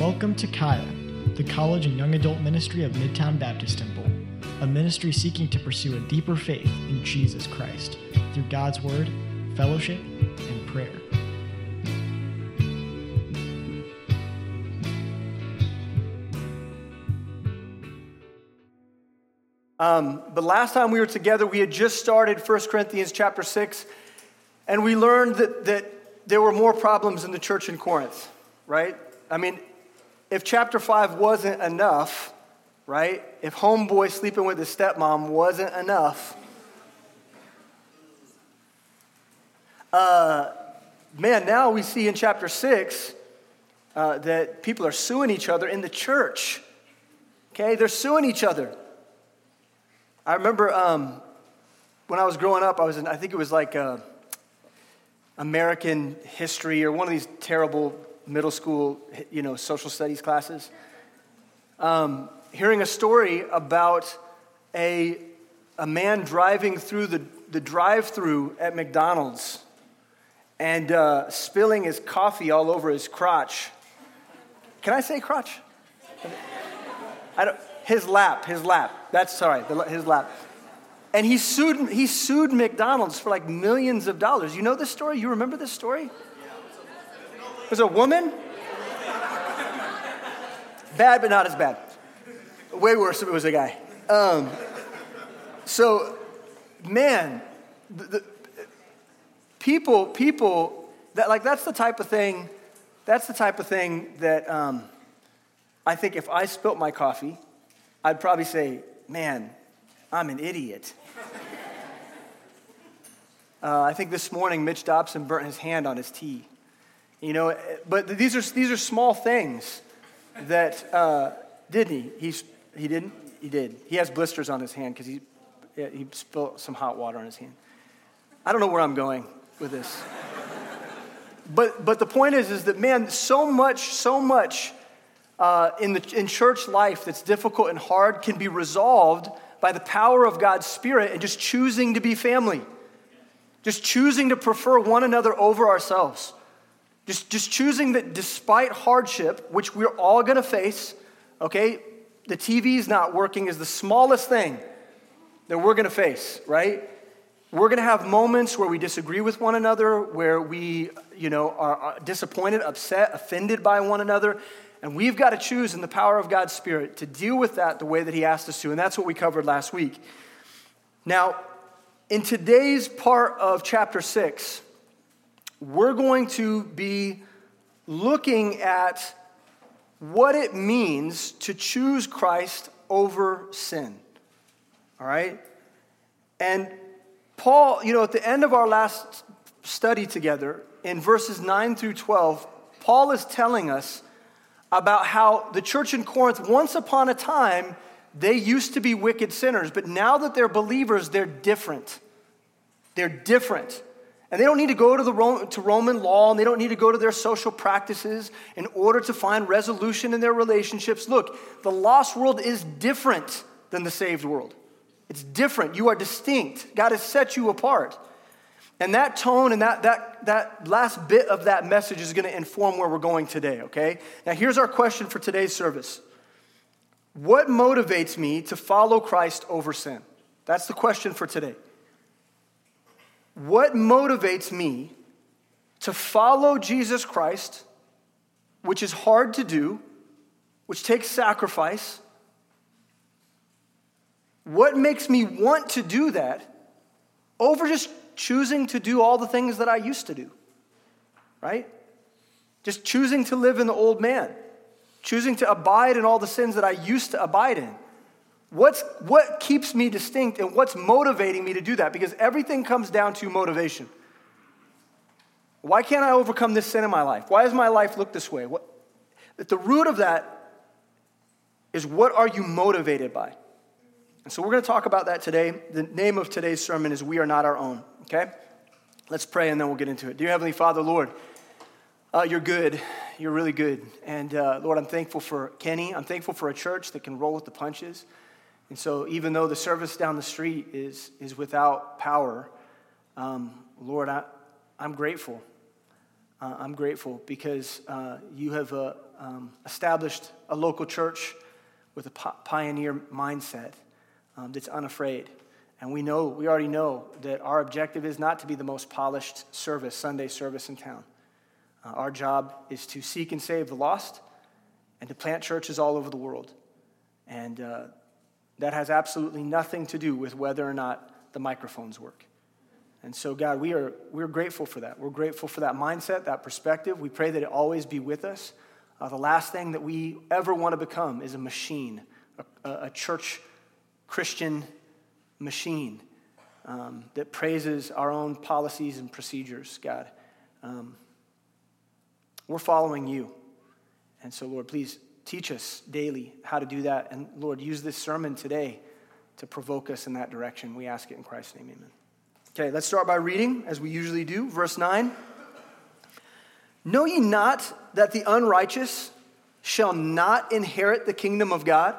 Welcome to Kaya, the college and young adult ministry of Midtown Baptist Temple, a ministry seeking to pursue a deeper faith in Jesus Christ through God's Word, fellowship, and prayer. Um, but last time we were together, we had just started 1 Corinthians chapter 6, and we learned that, that there were more problems in the church in Corinth, right? I mean, if chapter 5 wasn't enough, right? If homeboy sleeping with his stepmom wasn't enough, uh, man, now we see in chapter 6 uh, that people are suing each other in the church. Okay, they're suing each other. I remember um, when I was growing up, I was in, I think it was like uh, American history or one of these terrible middle school, you know, social studies classes. Um, hearing a story about a, a man driving through the, the drive through at McDonald's and uh, spilling his coffee all over his crotch. Can I say crotch? I don't, his lap, his lap. That's sorry, his lap. And he sued, he sued McDonald's for like millions of dollars. You know this story? You remember this story? Was a woman? bad, but not as bad. Way worse if it was a guy. Um, so, man, the, the, people, people, that like that's the type of thing. That's the type of thing that um, I think if I spilt my coffee I'd probably say, man, I'm an idiot. uh, I think this morning Mitch Dobson burnt his hand on his tea. You know, but these are, these are small things that, uh, didn't he? He's, he didn't? He did. He has blisters on his hand because he, he spilled some hot water on his hand. I don't know where I'm going with this. but, but the point is, is that, man, so much, so much uh, in, the, in church life that's difficult and hard can be resolved by the power of God's Spirit and just choosing to be family. Just choosing to prefer one another over ourselves. Just, just choosing that despite hardship, which we're all gonna face, okay, the TV's not working is the smallest thing that we're gonna face, right? We're gonna have moments where we disagree with one another, where we, you know, are disappointed, upset, offended by one another. And we've got to choose in the power of God's Spirit to deal with that the way that He asked us to. And that's what we covered last week. Now, in today's part of chapter 6, we're going to be looking at what it means to choose Christ over sin. All right? And Paul, you know, at the end of our last study together, in verses 9 through 12, Paul is telling us about how the church in Corinth, once upon a time, they used to be wicked sinners, but now that they're believers, they're different. They're different. And they don't need to go to, the to Roman law and they don't need to go to their social practices in order to find resolution in their relationships. Look, the lost world is different than the saved world. It's different. You are distinct. God has set you apart. And that tone and that, that, that last bit of that message is going to inform where we're going today, okay? Now, here's our question for today's service What motivates me to follow Christ over sin? That's the question for today. What motivates me to follow Jesus Christ, which is hard to do, which takes sacrifice? What makes me want to do that over just choosing to do all the things that I used to do, right? Just choosing to live in the old man, choosing to abide in all the sins that I used to abide in. What's, what keeps me distinct and what's motivating me to do that? Because everything comes down to motivation. Why can't I overcome this sin in my life? Why does my life look this way? What, at the root of that is what are you motivated by? And so we're going to talk about that today. The name of today's sermon is We Are Not Our Own. Okay? Let's pray and then we'll get into it. Dear Heavenly Father, Lord, uh, you're good. You're really good. And uh, Lord, I'm thankful for Kenny. I'm thankful for a church that can roll with the punches. And so, even though the service down the street is, is without power, um, Lord, I, I'm grateful. uh, I'm grateful because uh, you have uh, um, established a local church with a pioneer mindset um, that's unafraid. And we know, we already know that our objective is not to be the most polished service, Sunday service in town. Uh, our job is to seek and save the lost and to plant churches all over the world. And uh, that has absolutely nothing to do with whether or not the microphones work. And so, God, we are we're grateful for that. We're grateful for that mindset, that perspective. We pray that it always be with us. Uh, the last thing that we ever want to become is a machine, a, a church Christian machine um, that praises our own policies and procedures, God. Um, we're following you. And so, Lord, please teach us daily how to do that. And Lord, use this sermon today to provoke us in that direction. We ask it in Christ's name, amen. Okay, let's start by reading, as we usually do. Verse 9. Know ye not that the unrighteous shall not inherit the kingdom of God?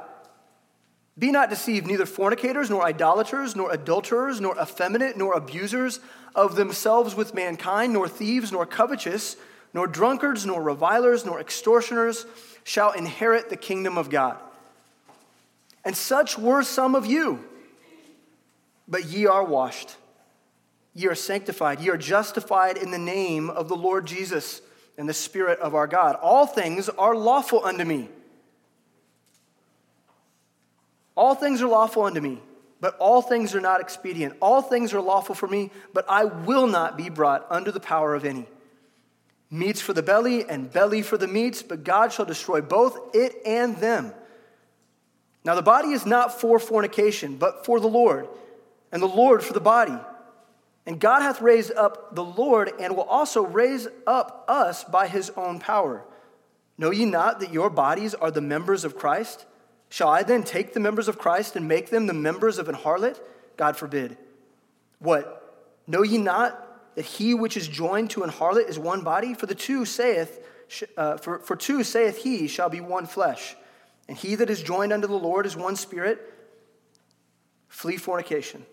Be not deceived, neither fornicators, nor idolaters, nor adulterers, nor effeminate, nor abusers of themselves with mankind, nor thieves, nor covetous, nor drunkards, nor revilers, nor extortioners shall inherit the kingdom of God. And such were some of you. But ye are washed, ye are sanctified, ye are justified in the name of the Lord Jesus and the Spirit of our God. All things are lawful unto me. All things are lawful unto me, but all things are not expedient. All things are lawful for me, but I will not be brought under the power of any meats for the belly and belly for the meats, but God shall destroy both it and them. Now, the body is not for fornication, but for the Lord, and the Lord for the body. And God hath raised up the Lord, and will also raise up us by his own power. Know ye not that your bodies are the members of Christ? Shall I then take the members of Christ and make them the members of an harlot? God forbid. What? Know ye not that he which is joined to an harlot is one body? For the two saith, uh, for, for two saith he shall be one flesh. And he that is joined unto the Lord is one spirit. Flee fornication.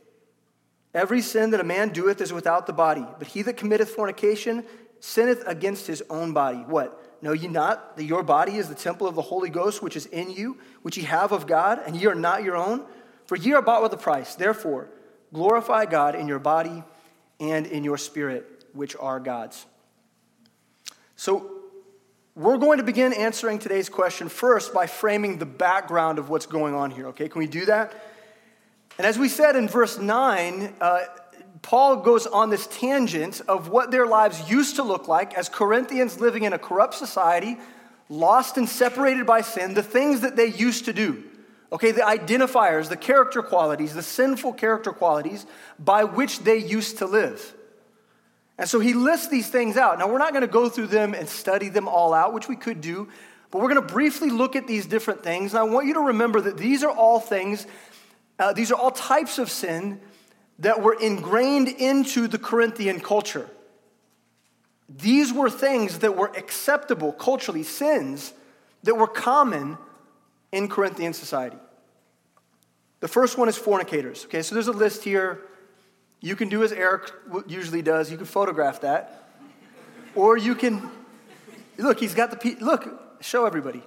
Every sin that a man doeth is without the body, but he that committeth fornication sinneth against his own body. What? Know ye not that your body is the temple of the Holy Ghost which is in you, which ye have of God, and ye are not your own? For ye are bought with a price. Therefore, glorify God in your body and in your spirit, which are God's. So, we're going to begin answering today's question first by framing the background of what's going on here, okay? Can we do that? And as we said in verse 9, uh, Paul goes on this tangent of what their lives used to look like as Corinthians living in a corrupt society, lost and separated by sin, the things that they used to do. Okay, the identifiers, the character qualities, the sinful character qualities by which they used to live. And so he lists these things out. Now, we're not going to go through them and study them all out, which we could do, but we're going to briefly look at these different things. And I want you to remember that these are all things, uh, these are all types of sin that were ingrained into the Corinthian culture. These were things that were acceptable culturally, sins that were common in Corinthian society. The first one is fornicators. Okay, so there's a list here. You can do as Eric usually does. You can photograph that, or you can look. He's got the P, look. Show everybody.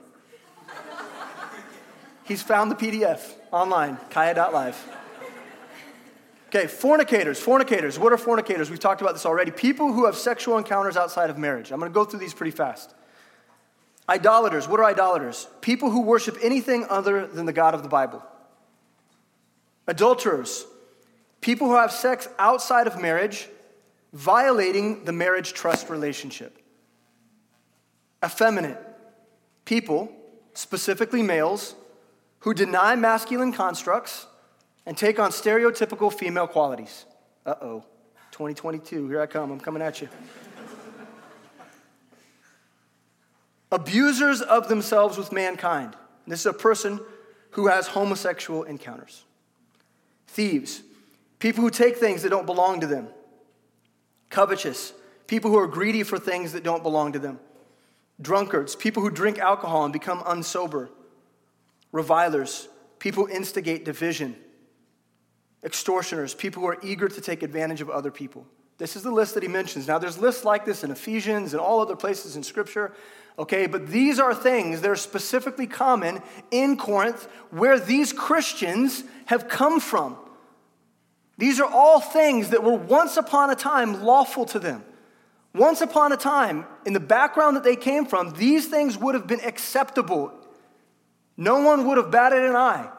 He's found the PDF online, Kaya.live. Okay, fornicators. Fornicators. What are fornicators? We've talked about this already. People who have sexual encounters outside of marriage. I'm going to go through these pretty fast. Idolaters. What are idolaters? People who worship anything other than the God of the Bible. Adulterers. People who have sex outside of marriage, violating the marriage trust relationship. Effeminate. People, specifically males, who deny masculine constructs and take on stereotypical female qualities. Uh oh, 2022, here I come, I'm coming at you. Abusers of themselves with mankind. This is a person who has homosexual encounters. Thieves, people who take things that don't belong to them. Covetous, people who are greedy for things that don't belong to them. Drunkards, people who drink alcohol and become unsober. Revilers, people who instigate division. Extortioners, people who are eager to take advantage of other people. This is the list that he mentions. Now, there's lists like this in Ephesians and all other places in Scripture, okay? But these are things that are specifically common in Corinth where these Christians have come from. These are all things that were once upon a time lawful to them. Once upon a time, in the background that they came from, these things would have been acceptable. No one would have batted an eye.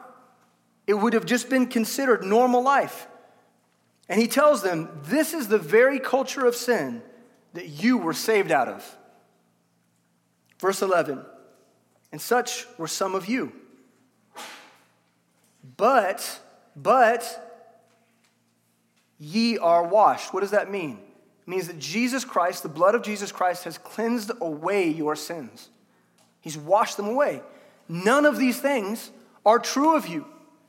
It would have just been considered normal life. And he tells them, This is the very culture of sin that you were saved out of. Verse 11, and such were some of you. But, but, ye are washed. What does that mean? It means that Jesus Christ, the blood of Jesus Christ, has cleansed away your sins. He's washed them away. None of these things are true of you.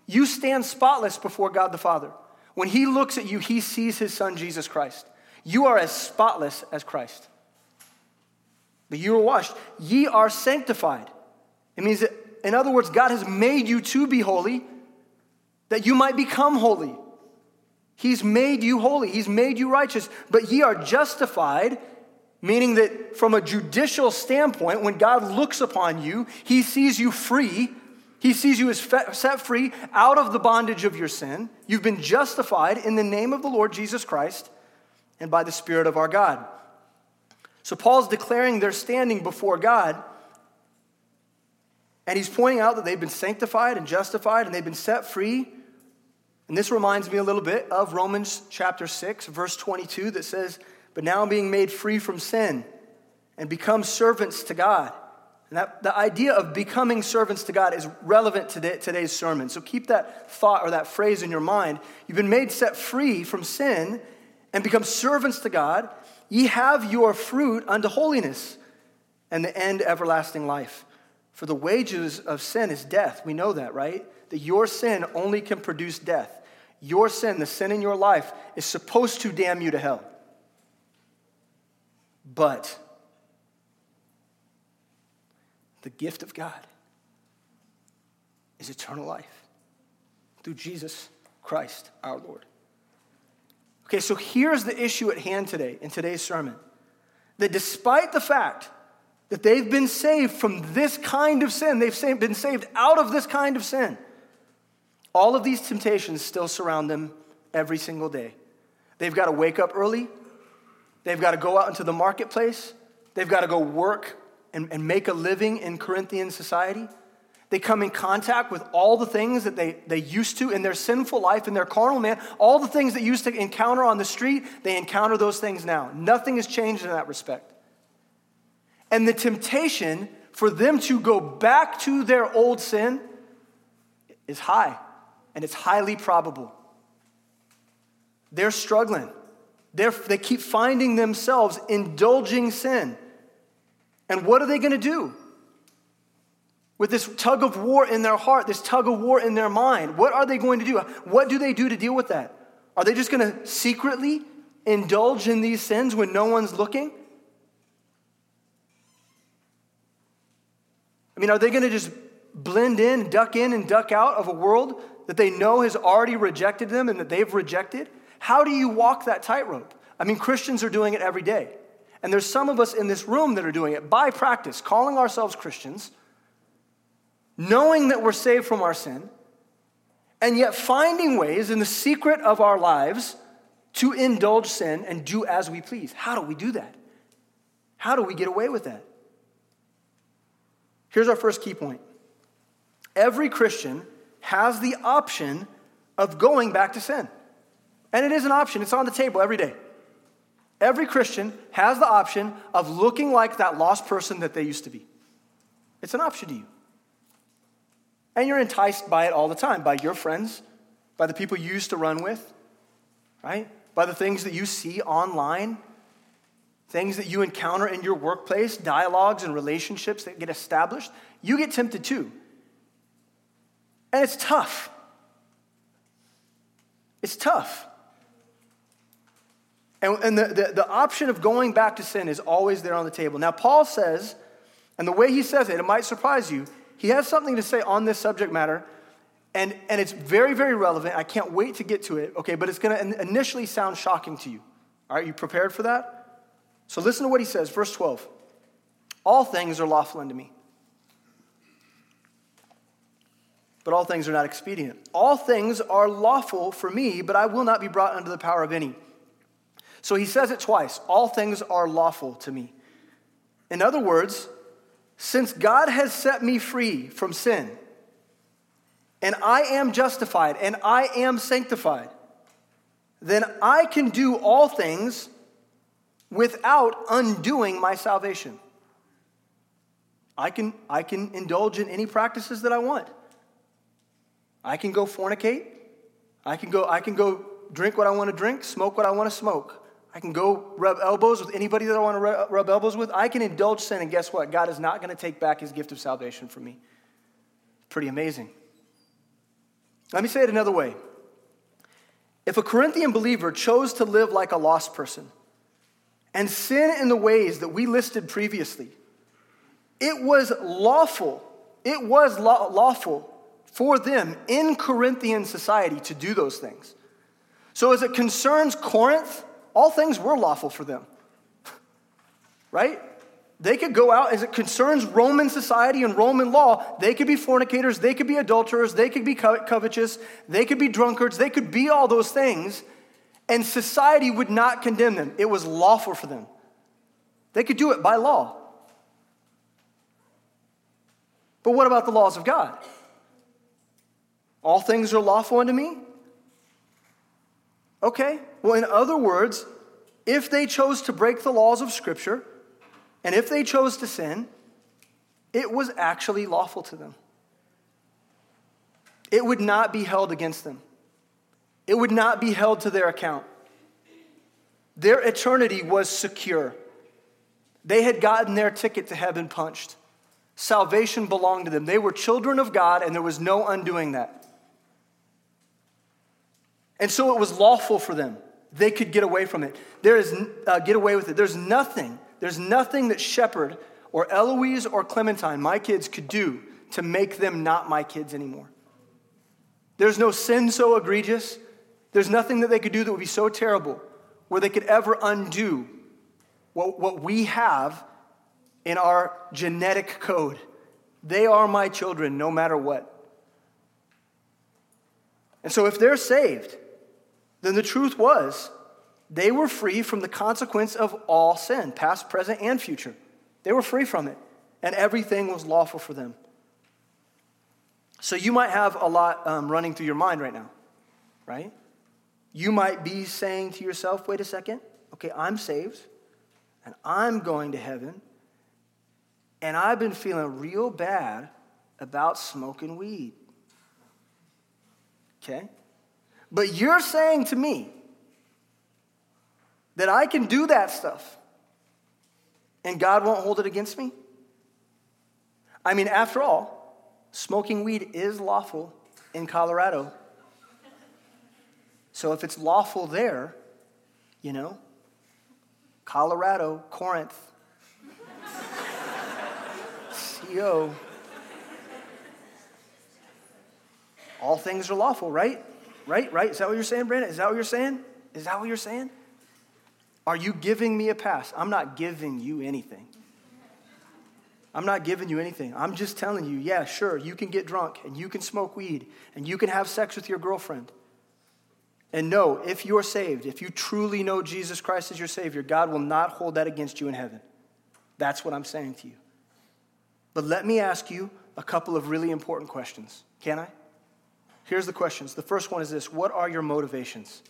You stand spotless before God the Father. When He looks at you, He sees His Son, Jesus Christ. You are as spotless as Christ. But you are washed. Ye are sanctified. It means that, in other words, God has made you to be holy that you might become holy. He's made you holy, He's made you righteous, but ye are justified, meaning that from a judicial standpoint, when God looks upon you, He sees you free. He sees you as set free out of the bondage of your sin. You've been justified in the name of the Lord Jesus Christ and by the Spirit of our God. So Paul's declaring their standing before God, and he's pointing out that they've been sanctified and justified and they've been set free and this reminds me a little bit of Romans chapter 6, verse 22, that says, But now being made free from sin and become servants to God. And that, the idea of becoming servants to God is relevant to today's sermon. So keep that thought or that phrase in your mind. You've been made set free from sin and become servants to God. Ye have your fruit unto holiness and the end everlasting life. For the wages of sin is death. We know that, right? that your sin only can produce death. Your sin, the sin in your life, is supposed to damn you to hell. But the gift of God is eternal life through Jesus Christ our Lord. Okay, so here's the issue at hand today in today's sermon that despite the fact that they've been saved from this kind of sin, they've been saved out of this kind of sin. All of these temptations still surround them every single day. They've got to wake up early, they've got to go out into the marketplace, they've got to go work and, and make a living in Corinthian society. They come in contact with all the things that they, they used to in their sinful life, in their carnal man, all the things that used to encounter on the street, they encounter those things now. Nothing has changed in that respect. And the temptation for them to go back to their old sin is high and it's highly probable. They're struggling. They're, they keep finding themselves indulging sin. And what are they going to do? With this tug of war in their heart, this tug of war in their mind, what are they going to do? What do they do to deal with that? Are they just going to secretly indulge in these sins when no one's looking? I mean, are they going to just blend in, duck in, and duck out of a world that they know has already rejected them and that they've rejected? How do you walk that tightrope? I mean, Christians are doing it every day. And there's some of us in this room that are doing it by practice, calling ourselves Christians, knowing that we're saved from our sin, and yet finding ways in the secret of our lives to indulge sin and do as we please. How do we do that? How do we get away with that? Here's our first key point every Christian has the option of going back to sin. And it is an option, it's on the table every day. Every Christian has the option of looking like that lost person that they used to be. It's an option to you. And you're enticed by it all the time by your friends, by the people you used to run with, right? By the things that you see online, things that you encounter in your workplace, dialogues and relationships that get established. You get tempted too. And it's tough. It's tough. And, and the, the, the option of going back to sin is always there on the table. Now, Paul says, and the way he says it, it might surprise you, he has something to say on this subject matter, and, and it's very, very relevant. I can't wait to get to it, okay, but it's going to initially sound shocking to you. Are you prepared for that? So listen to what he says, verse 12. All things are lawful unto me, but all things are not expedient. All things are lawful for me, but I will not be brought under the power of any. So he says it twice all things are lawful to me. In other words, since God has set me free from sin, and I am justified and I am sanctified, then I can do all things without undoing my salvation. I can, I can indulge in any practices that I want. I can go fornicate. I can go, I can go drink what I want to drink, smoke what I want to smoke. I can go rub elbows with anybody that I want to rub elbows with. I can indulge sin, and guess what? God is not going to take back his gift of salvation from me. Pretty amazing. Let me say it another way. If a Corinthian believer chose to live like a lost person and sin in the ways that we listed previously, it was lawful, it was lawful for them in Corinthian society to do those things. So, as it concerns Corinth, all things were lawful for them. right? They could go out as it concerns Roman society and Roman law. They could be fornicators, they could be adulterers, they could be covetous, they could be drunkards, they could be all those things, and society would not condemn them. It was lawful for them. They could do it by law. But what about the laws of God? All things are lawful unto me? Okay. Well, in other words, if they chose to break the laws of Scripture, and if they chose to sin, it was actually lawful to them. It would not be held against them, it would not be held to their account. Their eternity was secure. They had gotten their ticket to heaven punched. Salvation belonged to them. They were children of God, and there was no undoing that. And so it was lawful for them. They could get away from it. There is, uh, get away with it. There's nothing, there's nothing that Shepherd or Eloise or Clementine, my kids, could do to make them not my kids anymore. There's no sin so egregious. There's nothing that they could do that would be so terrible where they could ever undo what, what we have in our genetic code. They are my children no matter what. And so if they're saved, then the truth was they were free from the consequence of all sin, past, present, and future. They were free from it, and everything was lawful for them. So you might have a lot um, running through your mind right now, right? You might be saying to yourself, wait a second, okay, I'm saved, and I'm going to heaven, and I've been feeling real bad about smoking weed. Okay? But you're saying to me that I can do that stuff and God won't hold it against me? I mean, after all, smoking weed is lawful in Colorado. So if it's lawful there, you know, Colorado, Corinth, CO, all things are lawful, right? Right? Right? Is that what you're saying, Brandon? Is that what you're saying? Is that what you're saying? Are you giving me a pass? I'm not giving you anything. I'm not giving you anything. I'm just telling you, yeah, sure, you can get drunk and you can smoke weed and you can have sex with your girlfriend. And no, if you're saved, if you truly know Jesus Christ as your Savior, God will not hold that against you in heaven. That's what I'm saying to you. But let me ask you a couple of really important questions. Can I? Here's the questions. The first one is this What are your motivations?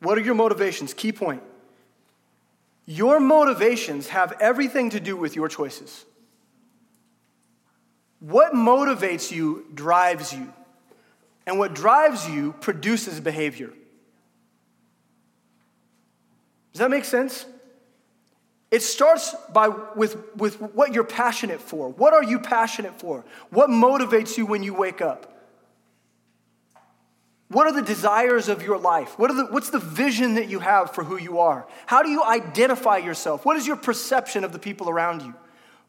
What are your motivations? Key point. Your motivations have everything to do with your choices. What motivates you drives you, and what drives you produces behavior. Does that make sense? It starts by with, with what you're passionate for. What are you passionate for? What motivates you when you wake up? What are the desires of your life? What are the, what's the vision that you have for who you are? How do you identify yourself? What is your perception of the people around you?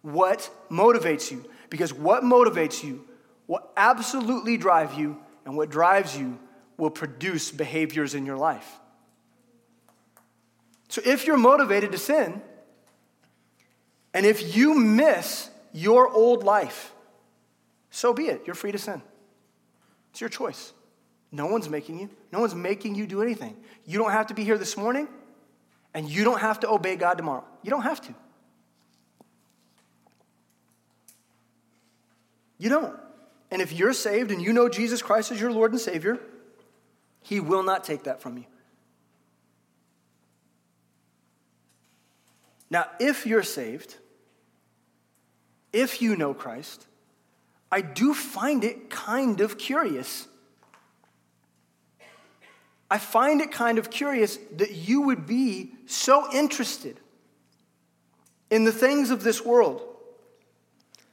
What motivates you? Because what motivates you will absolutely drive you, and what drives you will produce behaviors in your life. So if you're motivated to sin, and if you miss your old life, so be it. You're free to sin. It's your choice. No one's making you. No one's making you do anything. You don't have to be here this morning, and you don't have to obey God tomorrow. You don't have to. You don't. And if you're saved and you know Jesus Christ as your Lord and Savior, He will not take that from you. Now, if you're saved, if you know Christ, I do find it kind of curious. I find it kind of curious that you would be so interested in the things of this world,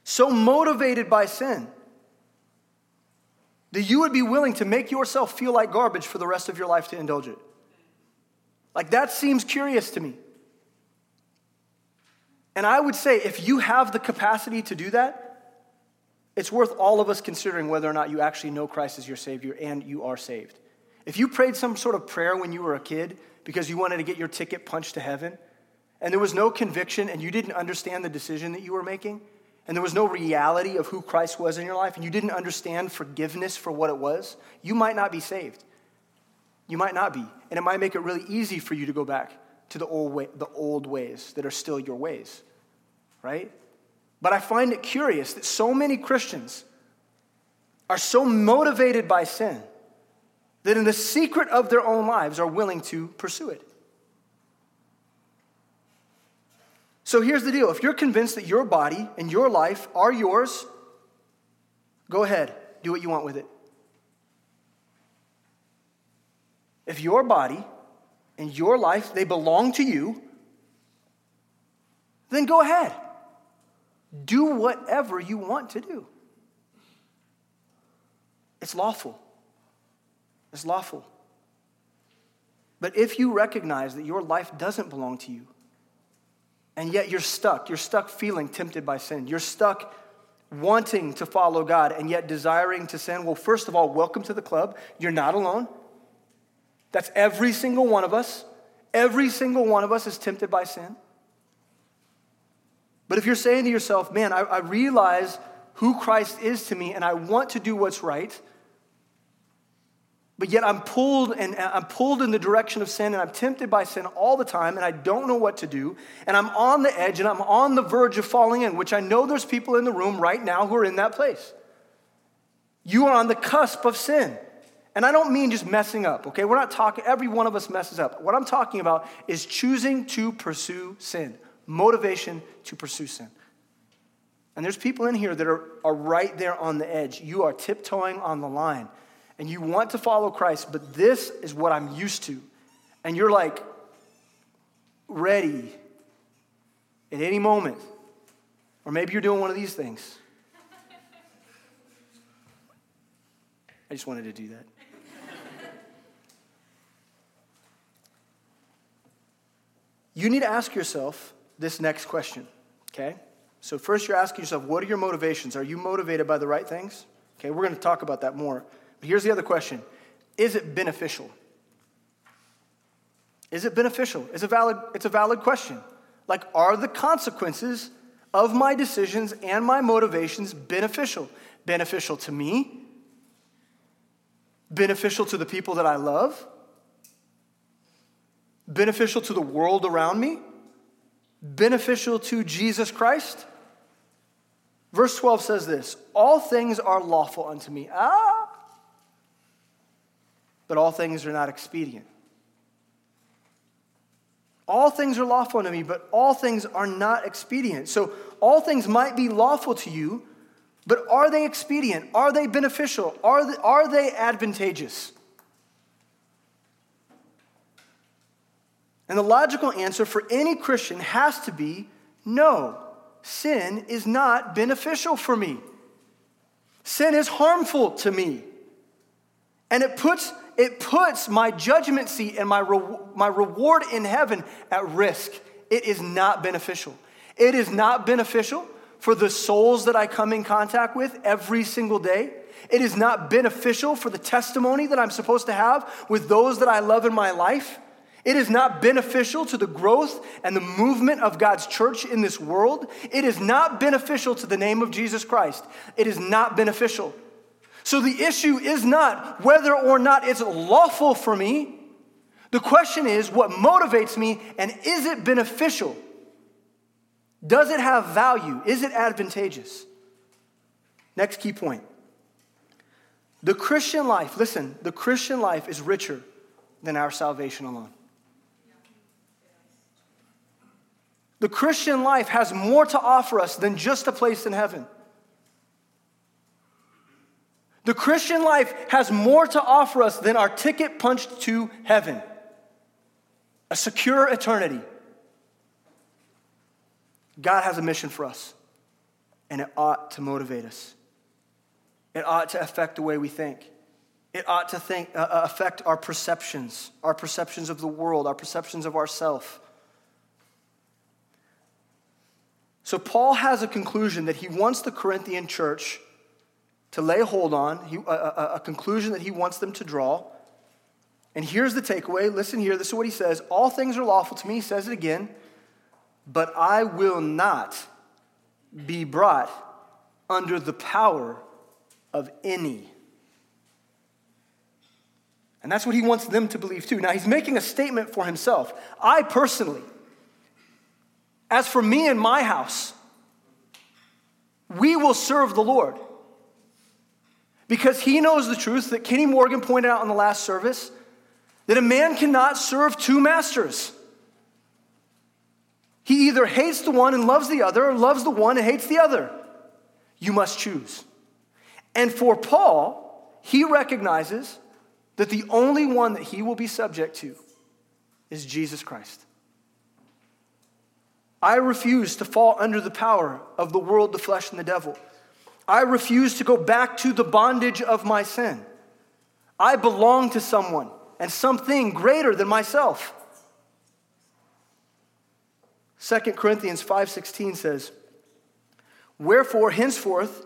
so motivated by sin, that you would be willing to make yourself feel like garbage for the rest of your life to indulge it. Like, that seems curious to me. And I would say if you have the capacity to do that, it's worth all of us considering whether or not you actually know Christ as your Savior and you are saved. If you prayed some sort of prayer when you were a kid because you wanted to get your ticket punched to heaven, and there was no conviction and you didn't understand the decision that you were making, and there was no reality of who Christ was in your life, and you didn't understand forgiveness for what it was, you might not be saved. You might not be. And it might make it really easy for you to go back to the old, way, the old ways that are still your ways right? But I find it curious that so many Christians are so motivated by sin that in the secret of their own lives are willing to pursue it. So here's the deal if you're convinced that your body and your life are yours, go ahead, do what you want with it. If your body and your life they belong to you, then go ahead do whatever you want to do. It's lawful. It's lawful. But if you recognize that your life doesn't belong to you, and yet you're stuck, you're stuck feeling tempted by sin, you're stuck wanting to follow God and yet desiring to sin, well, first of all, welcome to the club. You're not alone. That's every single one of us. Every single one of us is tempted by sin. But if you're saying to yourself, man, I, I realize who Christ is to me and I want to do what's right, but yet I'm pulled and I'm pulled in the direction of sin and I'm tempted by sin all the time and I don't know what to do and I'm on the edge and I'm on the verge of falling in, which I know there's people in the room right now who are in that place. You are on the cusp of sin. And I don't mean just messing up, okay? We're not talking, every one of us messes up. What I'm talking about is choosing to pursue sin motivation to pursue sin. And there's people in here that are, are right there on the edge. You are tiptoeing on the line and you want to follow Christ, but this is what I'm used to. And you're like ready at any moment. Or maybe you're doing one of these things. I just wanted to do that. you need to ask yourself this next question, okay? So, first you're asking yourself, what are your motivations? Are you motivated by the right things? Okay, we're going to talk about that more. But here's the other question Is it beneficial? Is it beneficial? It's a valid, it's a valid question. Like, are the consequences of my decisions and my motivations beneficial? Beneficial to me? Beneficial to the people that I love? Beneficial to the world around me? Beneficial to Jesus Christ? Verse 12 says this All things are lawful unto me. Ah! But all things are not expedient. All things are lawful unto me, but all things are not expedient. So all things might be lawful to you, but are they expedient? Are they beneficial? Are they, are they advantageous? And the logical answer for any Christian has to be no, sin is not beneficial for me. Sin is harmful to me. And it puts, it puts my judgment seat and my, re- my reward in heaven at risk. It is not beneficial. It is not beneficial for the souls that I come in contact with every single day. It is not beneficial for the testimony that I'm supposed to have with those that I love in my life. It is not beneficial to the growth and the movement of God's church in this world. It is not beneficial to the name of Jesus Christ. It is not beneficial. So the issue is not whether or not it's lawful for me. The question is what motivates me and is it beneficial? Does it have value? Is it advantageous? Next key point. The Christian life, listen, the Christian life is richer than our salvation alone. The Christian life has more to offer us than just a place in heaven. The Christian life has more to offer us than our ticket punched to heaven, a secure eternity. God has a mission for us, and it ought to motivate us. It ought to affect the way we think. It ought to think, uh, uh affect our perceptions, our perceptions of the world, our perceptions of ourself. So, Paul has a conclusion that he wants the Corinthian church to lay hold on, he, a, a, a conclusion that he wants them to draw. And here's the takeaway. Listen here. This is what he says All things are lawful to me. He says it again but I will not be brought under the power of any. And that's what he wants them to believe too. Now, he's making a statement for himself. I personally, as for me and my house, we will serve the Lord. Because he knows the truth that Kenny Morgan pointed out in the last service that a man cannot serve two masters. He either hates the one and loves the other, or loves the one and hates the other. You must choose. And for Paul, he recognizes that the only one that he will be subject to is Jesus Christ. I refuse to fall under the power of the world, the flesh, and the devil. I refuse to go back to the bondage of my sin. I belong to someone and something greater than myself. 2 Corinthians 5:16 says, "Wherefore henceforth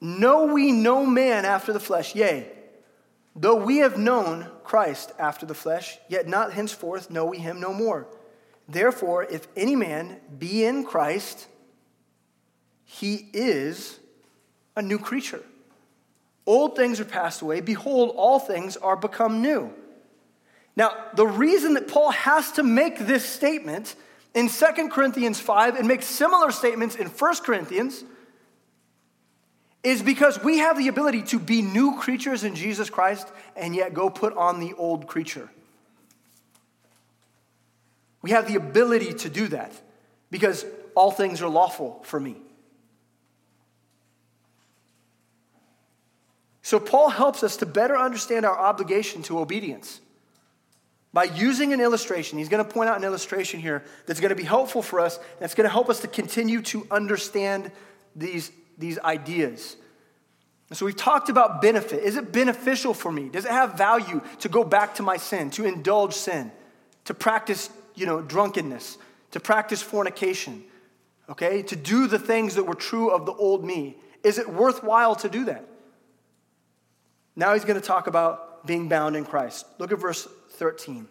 know we no man after the flesh, yea, though we have known Christ after the flesh, yet not henceforth know we him no more. Therefore, if any man be in Christ, he is a new creature. Old things are passed away, behold, all things are become new." Now, the reason that Paul has to make this statement in 2 Corinthians 5 and make similar statements in 1 Corinthians is because we have the ability to be new creatures in Jesus Christ and yet go put on the old creature. We have the ability to do that because all things are lawful for me. So, Paul helps us to better understand our obligation to obedience by using an illustration. He's going to point out an illustration here that's going to be helpful for us, and it's going to help us to continue to understand these, these ideas. And so we've talked about benefit. Is it beneficial for me? Does it have value to go back to my sin, to indulge sin, to practice, you know, drunkenness, to practice fornication, okay? To do the things that were true of the old me. Is it worthwhile to do that? Now he's going to talk about being bound in Christ. Look at verse 13.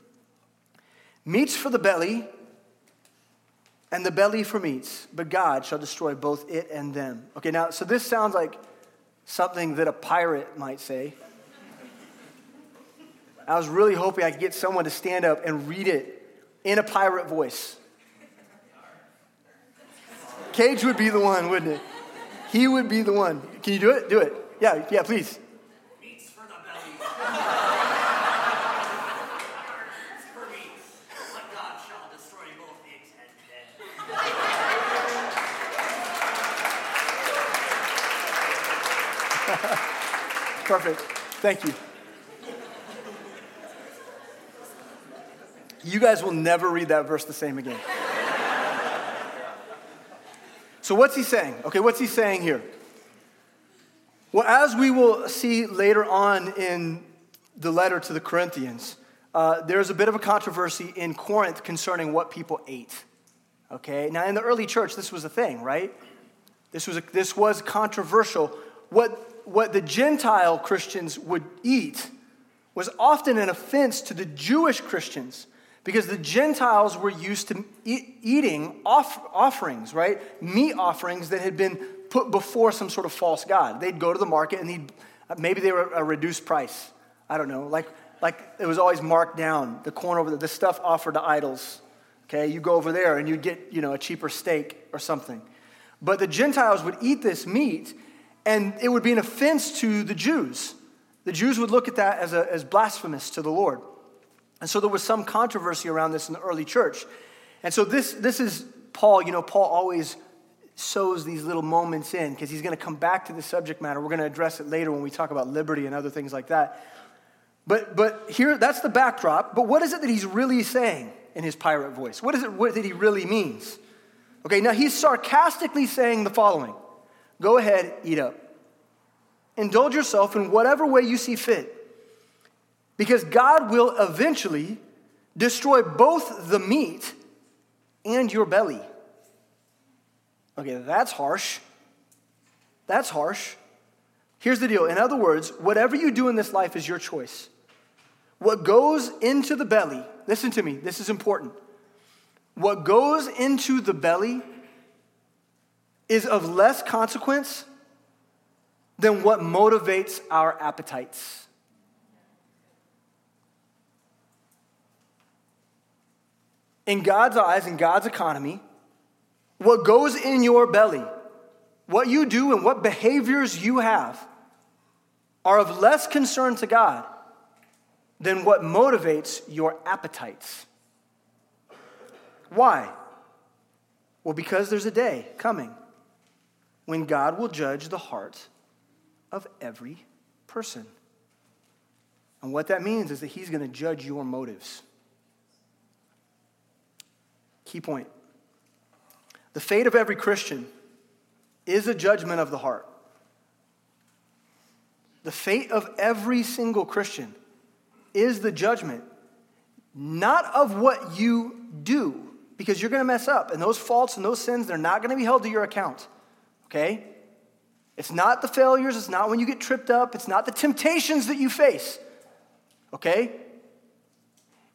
Meats for the belly, and the belly for meats, but God shall destroy both it and them. Okay, now, so this sounds like something that a pirate might say. I was really hoping I could get someone to stand up and read it in a pirate voice. Cage would be the one, wouldn't it? He would be the one. Can you do it? Do it. Yeah, yeah, please. Perfect. Thank you. You guys will never read that verse the same again. So, what's he saying? Okay, what's he saying here? Well, as we will see later on in the letter to the Corinthians, uh, there's a bit of a controversy in Corinth concerning what people ate. Okay, now in the early church, this was a thing, right? This was, a, this was controversial. What what the Gentile Christians would eat was often an offense to the Jewish Christians Because the Gentiles were used to eat, eating off, offerings, right? Meat offerings that had been put before some sort of false god. They'd go to the market and they'd, maybe they were a reduced price. I don't know. Like, like it was always marked down, the corn over there, the stuff offered to idols. Okay, you go over there and you get, you know, a cheaper steak or something. But the Gentiles would eat this meat and it would be an offense to the Jews. The Jews would look at that as, a, as blasphemous to the Lord. And so there was some controversy around this in the early church. And so this, this is Paul, you know, Paul always sows these little moments in because he's going to come back to the subject matter. We're going to address it later when we talk about liberty and other things like that. But, but here, that's the backdrop. But what is it that he's really saying in his pirate voice? What is it what, that he really means? Okay, now he's sarcastically saying the following Go ahead, eat up. Indulge yourself in whatever way you see fit. Because God will eventually destroy both the meat and your belly. Okay, that's harsh. That's harsh. Here's the deal. In other words, whatever you do in this life is your choice. What goes into the belly, listen to me, this is important. What goes into the belly is of less consequence than what motivates our appetites. In God's eyes, in God's economy, what goes in your belly, what you do, and what behaviors you have are of less concern to God than what motivates your appetites. Why? Well, because there's a day coming when God will judge the heart of every person. And what that means is that He's going to judge your motives. Key point the fate of every Christian is a judgment of the heart. The fate of every single Christian is the judgment, not of what you do, because you're going to mess up. And those faults and those sins, they're not going to be held to your account okay? It's not the failures, it's not when you get tripped up, it's not the temptations that you face, okay?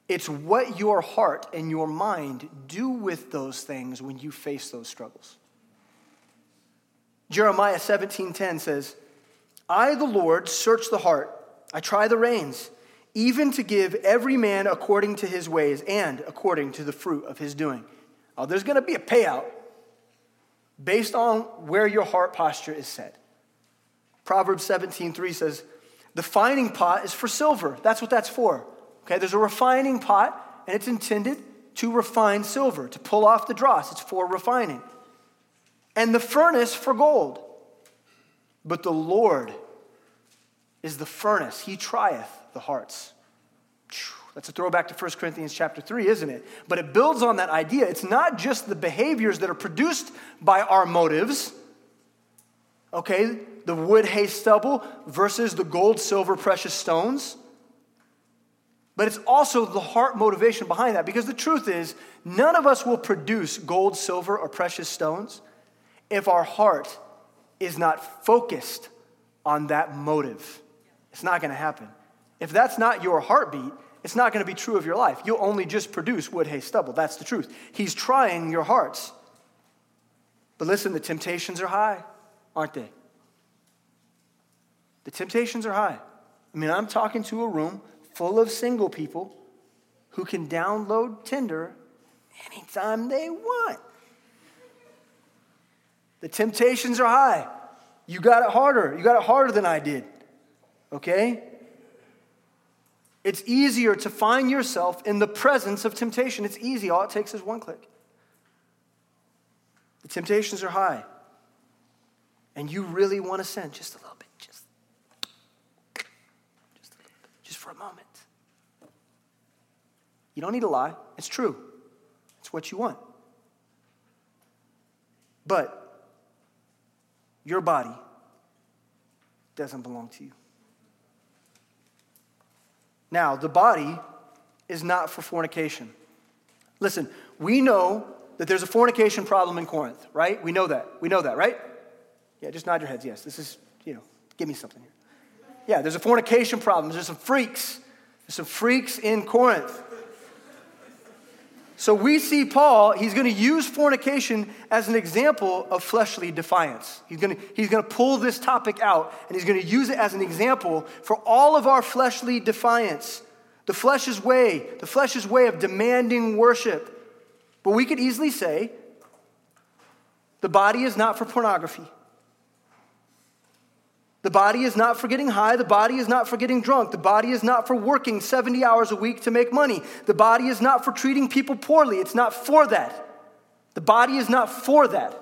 It's what your heart and your mind do with those things when you face those struggles. Jeremiah 17:10 says, "I the Lord search the heart, I try the reins, even to give every man according to his ways and according to the fruit of his doing." There's going to be a payout based on where your heart posture is set. Proverbs 17:3 says, "The fining pot is for silver." That's what that's for. Okay, there's a refining pot and it's intended to refine silver, to pull off the dross. It's for refining. And the furnace for gold. But the Lord is the furnace. He trieth the hearts. That's a throwback to 1 Corinthians chapter 3, isn't it? But it builds on that idea. It's not just the behaviors that are produced by our motives, okay? The wood, hay, stubble versus the gold, silver, precious stones. But it's also the heart motivation behind that because the truth is, none of us will produce gold, silver, or precious stones if our heart is not focused on that motive. It's not going to happen. If that's not your heartbeat, it's not going to be true of your life. You'll only just produce wood, hay, stubble. That's the truth. He's trying your hearts. But listen, the temptations are high, aren't they? The temptations are high. I mean, I'm talking to a room full of single people who can download Tinder anytime they want. The temptations are high. You got it harder. You got it harder than I did. Okay? It's easier to find yourself in the presence of temptation. It's easy. All it takes is one click. The temptations are high. And you really want to sin just a little bit, just, just a little bit, just for a moment. You don't need to lie. It's true. It's what you want. But your body doesn't belong to you. Now, the body is not for fornication. Listen, we know that there's a fornication problem in Corinth, right? We know that. We know that, right? Yeah, just nod your heads. Yes, this is, you know, give me something here. Yeah, there's a fornication problem. There's some freaks. There's some freaks in Corinth. So we see Paul, he's going to use fornication as an example of fleshly defiance. He's going to, he's going to pull this topic out and he's going to use it as an example for all of our fleshly defiance. The flesh's way, the flesh's way of demanding worship. But we could easily say the body is not for pornography. The body is not for getting high. The body is not for getting drunk. The body is not for working 70 hours a week to make money. The body is not for treating people poorly. It's not for that. The body is not for that.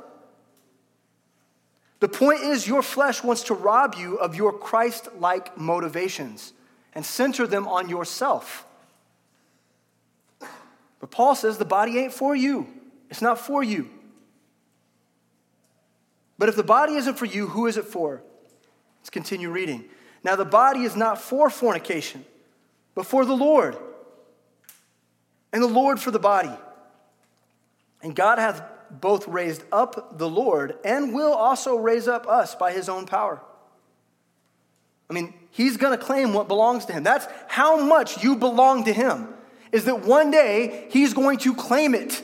The point is, your flesh wants to rob you of your Christ like motivations and center them on yourself. But Paul says the body ain't for you, it's not for you. But if the body isn't for you, who is it for? Let's continue reading. Now, the body is not for fornication, but for the Lord, and the Lord for the body. And God hath both raised up the Lord and will also raise up us by his own power. I mean, he's going to claim what belongs to him. That's how much you belong to him, is that one day he's going to claim it.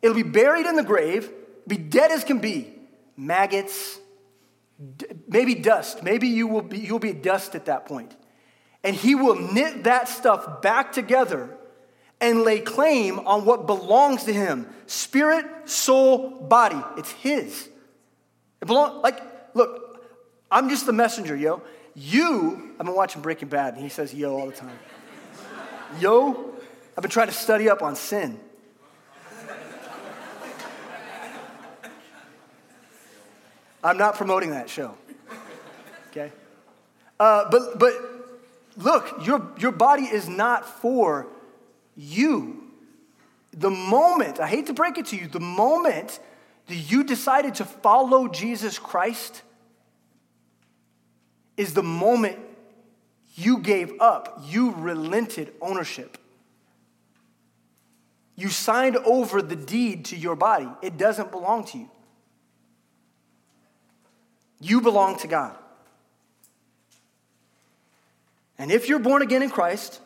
It'll be buried in the grave, be dead as can be. Maggots, maybe dust. Maybe you will be, you'll be dust at that point. And he will knit that stuff back together and lay claim on what belongs to him spirit, soul, body. It's his. It belong, like, look, I'm just the messenger, yo. You, I've been watching Breaking Bad, and he says yo all the time. yo, I've been trying to study up on sin. I'm not promoting that show. Okay? Uh, but, but look, your, your body is not for you. The moment, I hate to break it to you, the moment that you decided to follow Jesus Christ is the moment you gave up, you relented ownership. You signed over the deed to your body, it doesn't belong to you. You belong to God. And if you're born again in Christ,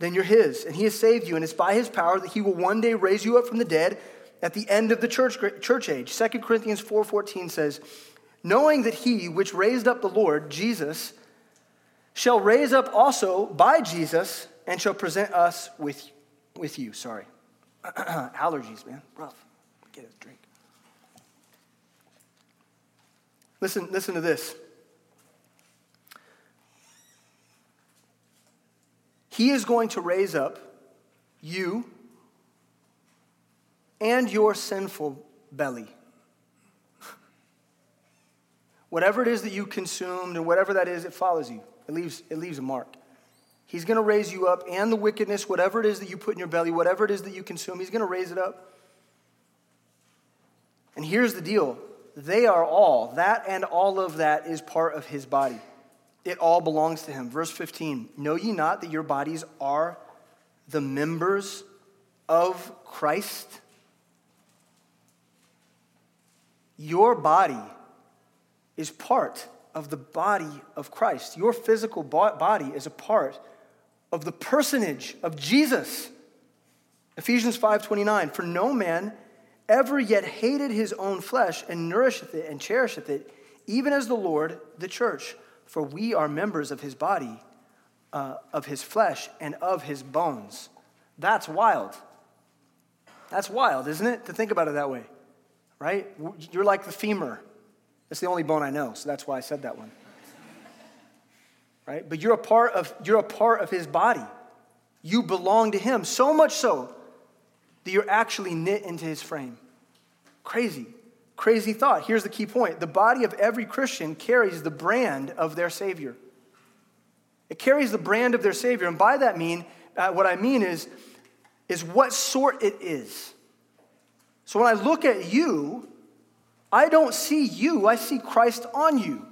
then you're His, and He has saved you, and it's by His power that He will one day raise you up from the dead at the end of the church, church age. 2 Corinthians 4.14 says, Knowing that He which raised up the Lord, Jesus, shall raise up also by Jesus and shall present us with, with you. Sorry. Allergies, man. Rough. Get a drink. Listen, listen to this. He is going to raise up you and your sinful belly. Whatever it is that you consumed and whatever that is, it follows you. It leaves, it leaves a mark. He's going to raise you up and the wickedness, whatever it is that you put in your belly, whatever it is that you consume, he's going to raise it up. And here's the deal they are all, that and all of that is part of his body. It all belongs to him. Verse 15 Know ye not that your bodies are the members of Christ? Your body is part of the body of Christ. Your physical body is a part of the personage of Jesus. Ephesians 5:29 For no man ever yet hated his own flesh and nourisheth it and cherisheth it, even as the Lord the church. For we are members of his body, uh, of his flesh, and of his bones. That's wild. That's wild, isn't it? To think about it that way, right? You're like the femur. That's the only bone I know, so that's why I said that one. Right? But you're a part of you're a part of his body. You belong to him so much so that you're actually knit into his frame. Crazy, crazy thought. Here's the key point the body of every Christian carries the brand of their Savior. It carries the brand of their Savior. And by that mean, uh, what I mean is, is what sort it is. So when I look at you, I don't see you, I see Christ on you.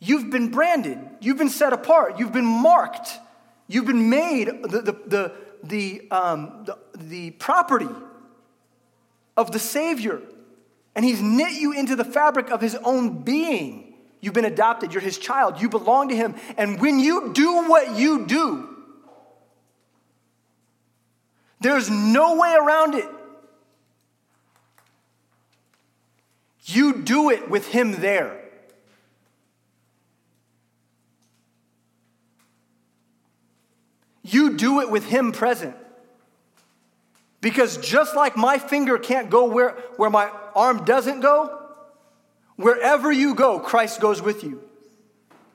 You've been branded, you've been set apart, you've been marked, you've been made the, the, the the, um, the, the property of the Savior. And He's knit you into the fabric of His own being. You've been adopted, you're His child, you belong to Him. And when you do what you do, There's no way around it. You do it with Him there. You do it with Him present. Because just like my finger can't go where, where my arm doesn't go, wherever you go, Christ goes with you.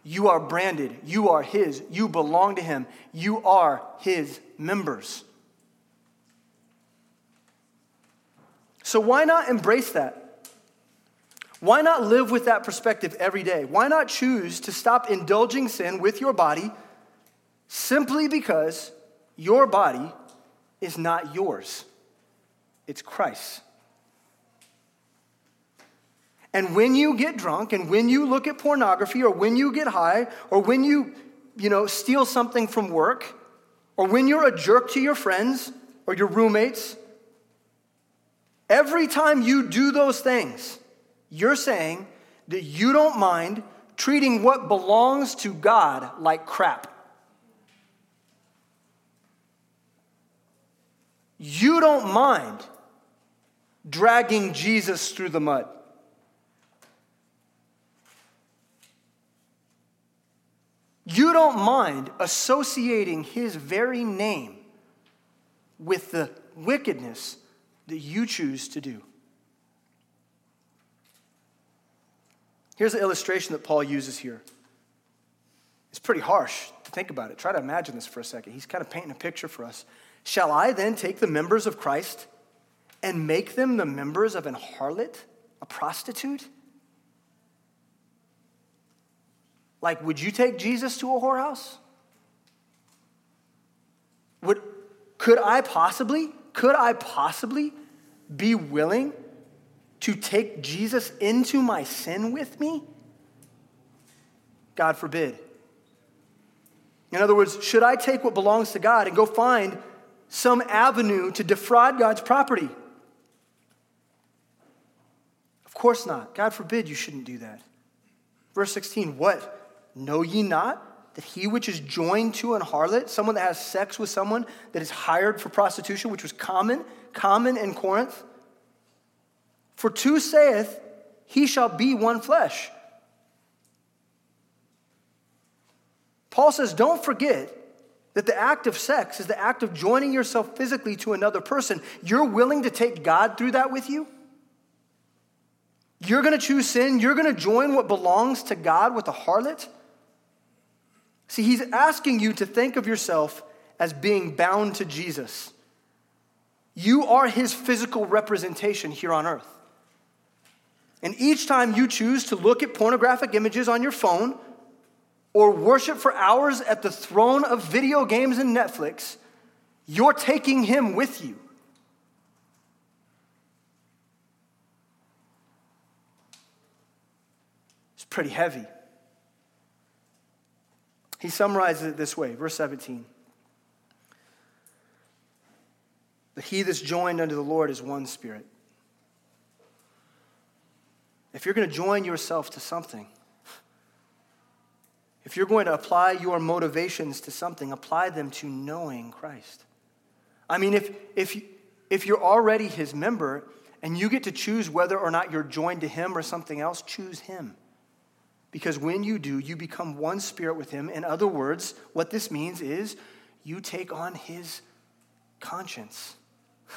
You are branded. You are His. You belong to Him. You are His members. So, why not embrace that? Why not live with that perspective every day? Why not choose to stop indulging sin with your body simply because your body is not yours, it's Christ's. And when you get drunk and when you look at pornography or when you get high or when you, you know, steal something from work or when you're a jerk to your friends or your roommates, every time you do those things, you're saying that you don't mind treating what belongs to God like crap. You don't mind dragging Jesus through the mud. You don't mind associating his very name with the wickedness that you choose to do. Here's an illustration that Paul uses here. It's pretty harsh to think about it. Try to imagine this for a second. He's kind of painting a picture for us. Shall I then take the members of Christ and make them the members of an harlot, a prostitute? Like, would you take Jesus to a whorehouse? Would, could I possibly, could I possibly be willing to take Jesus into my sin with me? God forbid. In other words, should I take what belongs to God and go find some avenue to defraud God's property? Of course not. God forbid you shouldn't do that. Verse 16, what? Know ye not that he which is joined to an harlot, someone that has sex with someone that is hired for prostitution, which was common, common in Corinth? For two saith, he shall be one flesh. Paul says, don't forget that the act of sex is the act of joining yourself physically to another person. You're willing to take God through that with you? You're going to choose sin. You're going to join what belongs to God with a harlot. See, he's asking you to think of yourself as being bound to Jesus. You are his physical representation here on earth. And each time you choose to look at pornographic images on your phone or worship for hours at the throne of video games and Netflix, you're taking him with you. It's pretty heavy. He summarizes it this way, verse 17. But he that's joined unto the Lord is one spirit. If you're going to join yourself to something, if you're going to apply your motivations to something, apply them to knowing Christ. I mean, if, if, if you're already his member and you get to choose whether or not you're joined to him or something else, choose him. Because when you do, you become one spirit with him. In other words, what this means is you take on his conscience.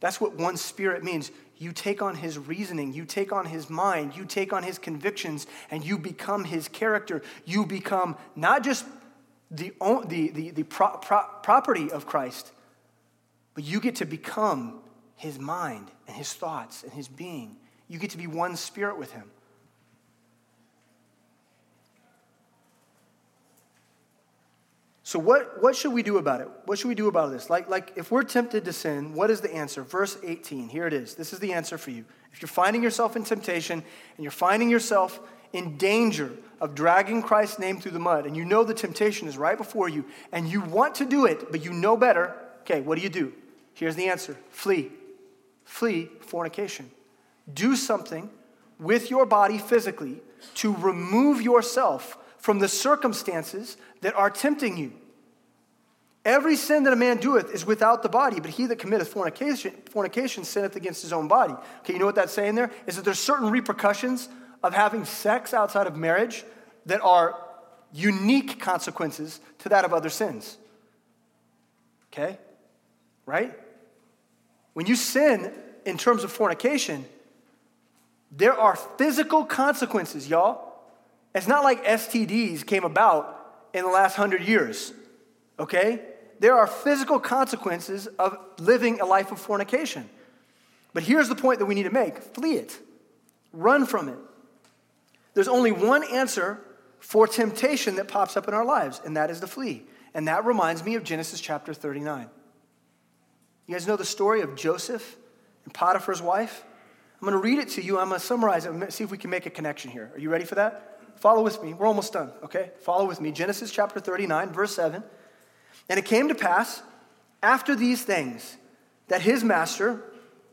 That's what one spirit means. You take on his reasoning, you take on his mind, you take on his convictions, and you become his character. You become not just the, the, the, the pro, pro, property of Christ, but you get to become his mind and his thoughts and his being. You get to be one spirit with him. So, what, what should we do about it? What should we do about this? Like, like, if we're tempted to sin, what is the answer? Verse 18, here it is. This is the answer for you. If you're finding yourself in temptation and you're finding yourself in danger of dragging Christ's name through the mud, and you know the temptation is right before you, and you want to do it, but you know better, okay, what do you do? Here's the answer flee. Flee fornication. Do something with your body physically to remove yourself from the circumstances that are tempting you. Every sin that a man doeth is without the body, but he that committeth fornication, fornication sinneth against his own body. Okay, you know what that's saying there? Is that there's certain repercussions of having sex outside of marriage that are unique consequences to that of other sins. Okay? Right? When you sin in terms of fornication, there are physical consequences, y'all. It's not like STDs came about in the last hundred years, okay? There are physical consequences of living a life of fornication. But here's the point that we need to make flee it, run from it. There's only one answer for temptation that pops up in our lives, and that is to flee. And that reminds me of Genesis chapter 39. You guys know the story of Joseph and Potiphar's wife? I'm going to read it to you. I'm going to summarize it. See if we can make a connection here. Are you ready for that? Follow with me. We're almost done, okay? Follow with me. Genesis chapter 39, verse 7. And it came to pass after these things that his master,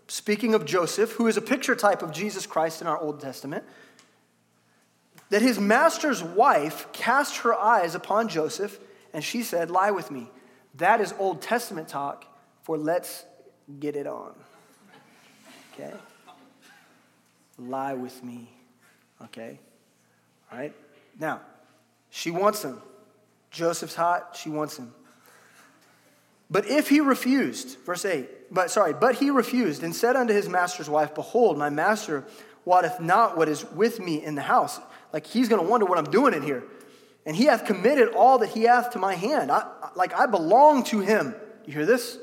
speaking of Joseph, who is a picture type of Jesus Christ in our Old Testament, that his master's wife cast her eyes upon Joseph, and she said, Lie with me. That is Old Testament talk for let's get it on. Okay? Lie with me. Okay? All right? Now, she wants him. Joseph's hot, she wants him. But if he refused, verse 8, but sorry, but he refused and said unto his master's wife, Behold, my master wotteth not what is with me in the house. Like he's going to wonder what I'm doing in here. And he hath committed all that he hath to my hand. I, like I belong to him. You hear this?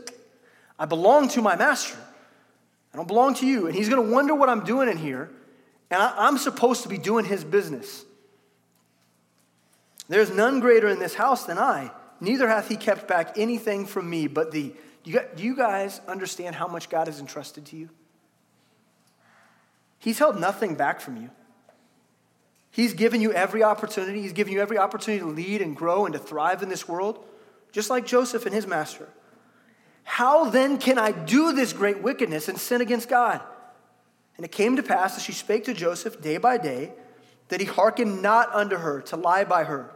I belong to my master. I don't belong to you. And he's going to wonder what I'm doing in here. And I, I'm supposed to be doing his business. There's none greater in this house than I. Neither hath he kept back anything from me but thee. Do you, guys understand how much God has entrusted to you? He's held nothing back from you. He's given you every opportunity. He's given you every opportunity to lead and grow and to thrive in this world, just like Joseph and his master. How then can I do this great wickedness and sin against God? And it came to pass as she spake to Joseph day by day that he hearkened not unto her to lie by her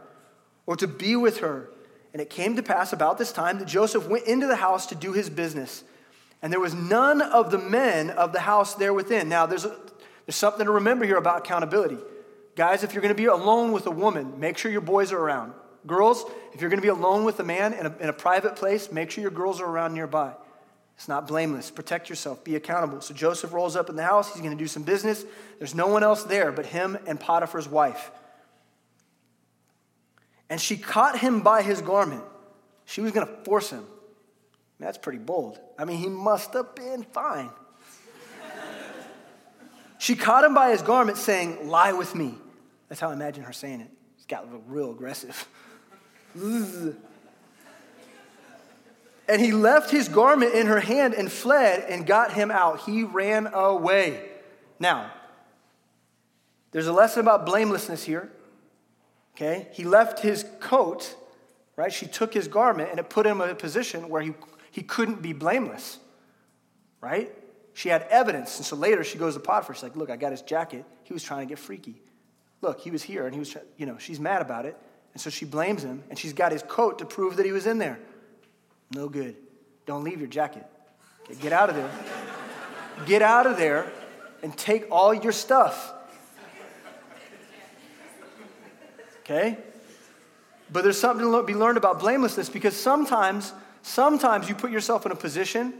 or to be with her. And it came to pass about this time that Joseph went into the house to do his business. And there was none of the men of the house there within. Now, there's, a, there's something to remember here about accountability. Guys, if you're going to be alone with a woman, make sure your boys are around. Girls, if you're going to be alone with a man in a, in a private place, make sure your girls are around nearby. It's not blameless. Protect yourself. Be accountable. So Joseph rolls up in the house. He's going to do some business. There's no one else there but him and Potiphar's wife. And she caught him by his garment. She was going to force him. That's pretty bold. I mean, he must have been fine. she caught him by his garment, saying, Lie with me. That's how I imagine her saying it. It's got real aggressive. And he left his garment in her hand and fled and got him out. He ran away. Now, there's a lesson about blamelessness here. Okay? He left his coat, right? She took his garment and it put him in a position where he, he couldn't be blameless, right? She had evidence. And so later she goes to Potiphar. She's like, Look, I got his jacket. He was trying to get freaky. Look, he was here and he was, you know, she's mad about it. And so she blames him and she's got his coat to prove that he was in there. No good. Don't leave your jacket. Get out of there. Get out of there and take all your stuff. Okay? But there's something to be learned about blamelessness because sometimes, sometimes you put yourself in a position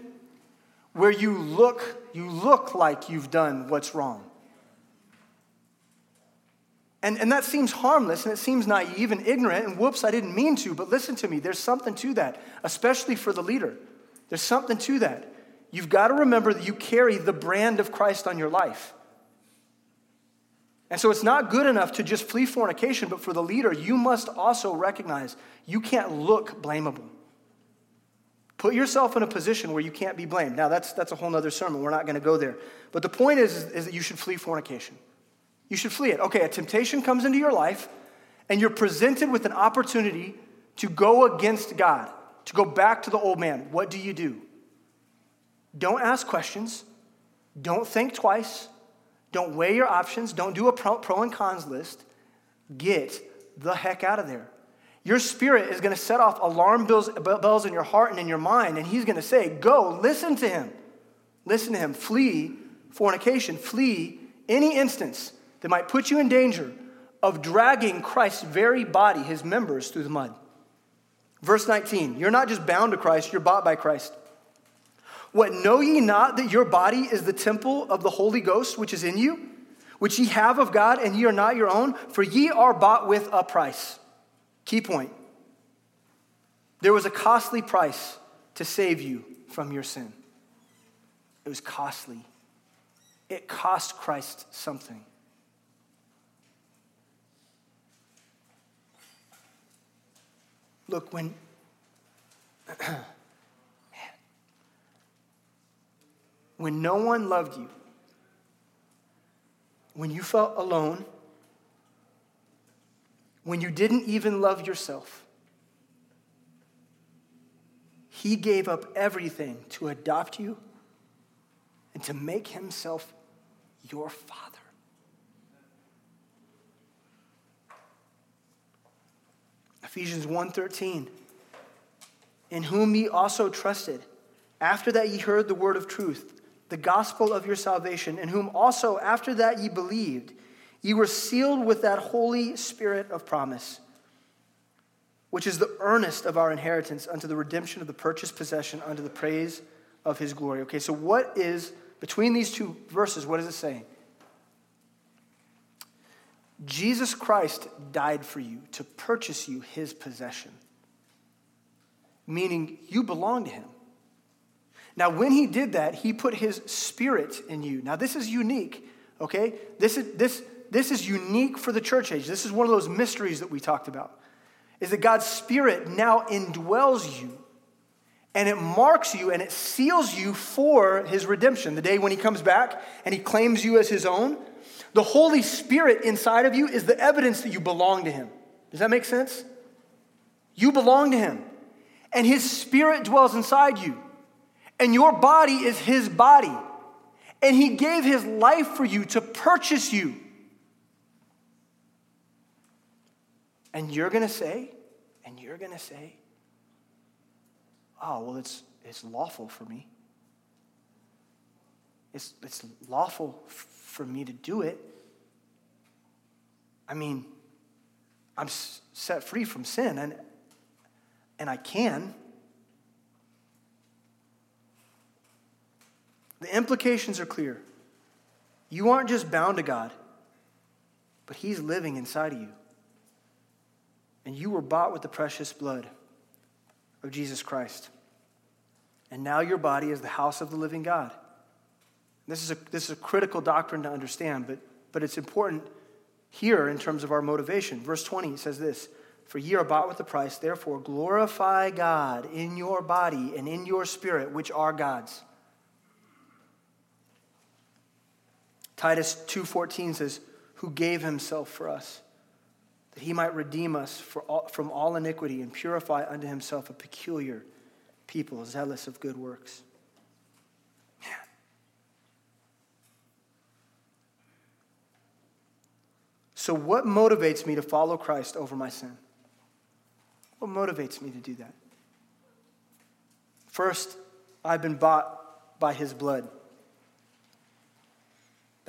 where you look, you look like you've done what's wrong. And, and that seems harmless and it seems naive and ignorant, and whoops, I didn't mean to, but listen to me, there's something to that, especially for the leader. There's something to that. You've got to remember that you carry the brand of Christ on your life. And so it's not good enough to just flee fornication, but for the leader, you must also recognize you can't look blamable. Put yourself in a position where you can't be blamed. Now, that's, that's a whole other sermon. We're not going to go there. But the point is, is that you should flee fornication. You should flee it. Okay, a temptation comes into your life, and you're presented with an opportunity to go against God, to go back to the old man. What do you do? Don't ask questions. Don't think twice. Don't weigh your options. Don't do a pro, pro and cons list. Get the heck out of there. Your spirit is going to set off alarm bells, bells in your heart and in your mind, and he's going to say, Go, listen to him. Listen to him. Flee fornication. Flee any instance that might put you in danger of dragging Christ's very body, his members, through the mud. Verse 19 You're not just bound to Christ, you're bought by Christ. What know ye not that your body is the temple of the Holy Ghost which is in you, which ye have of God, and ye are not your own? For ye are bought with a price. Key point. There was a costly price to save you from your sin. It was costly. It cost Christ something. Look, when when no one loved you, when you felt alone, when you didn't even love yourself, he gave up everything to adopt you and to make himself your father. Ephesians 1:13 In whom ye also trusted after that ye heard the word of truth the gospel of your salvation, in whom also after that ye believed, ye were sealed with that Holy Spirit of promise, which is the earnest of our inheritance unto the redemption of the purchased possession unto the praise of his glory. Okay, so what is, between these two verses, what is it saying? Jesus Christ died for you to purchase you his possession, meaning you belong to him. Now, when he did that, he put his spirit in you. Now, this is unique, okay? This is, this, this is unique for the church age. This is one of those mysteries that we talked about. Is that God's spirit now indwells you and it marks you and it seals you for his redemption. The day when he comes back and he claims you as his own, the Holy Spirit inside of you is the evidence that you belong to him. Does that make sense? You belong to him, and his spirit dwells inside you and your body is his body. And he gave his life for you to purchase you. And you're going to say, and you're going to say, oh, well, it's, it's lawful for me. It's, it's lawful f- for me to do it. I mean, I'm s- set free from sin, and, and I can. The implications are clear. You aren't just bound to God, but He's living inside of you. And you were bought with the precious blood of Jesus Christ. And now your body is the house of the living God. This is a, this is a critical doctrine to understand, but, but it's important here in terms of our motivation. Verse 20 says this For ye are bought with a price, therefore glorify God in your body and in your spirit, which are God's. Titus 2:14 says, "Who gave himself for us, that he might redeem us all, from all iniquity and purify unto himself a peculiar people, zealous of good works." So what motivates me to follow Christ over my sin? What motivates me to do that? First, I've been bought by his blood.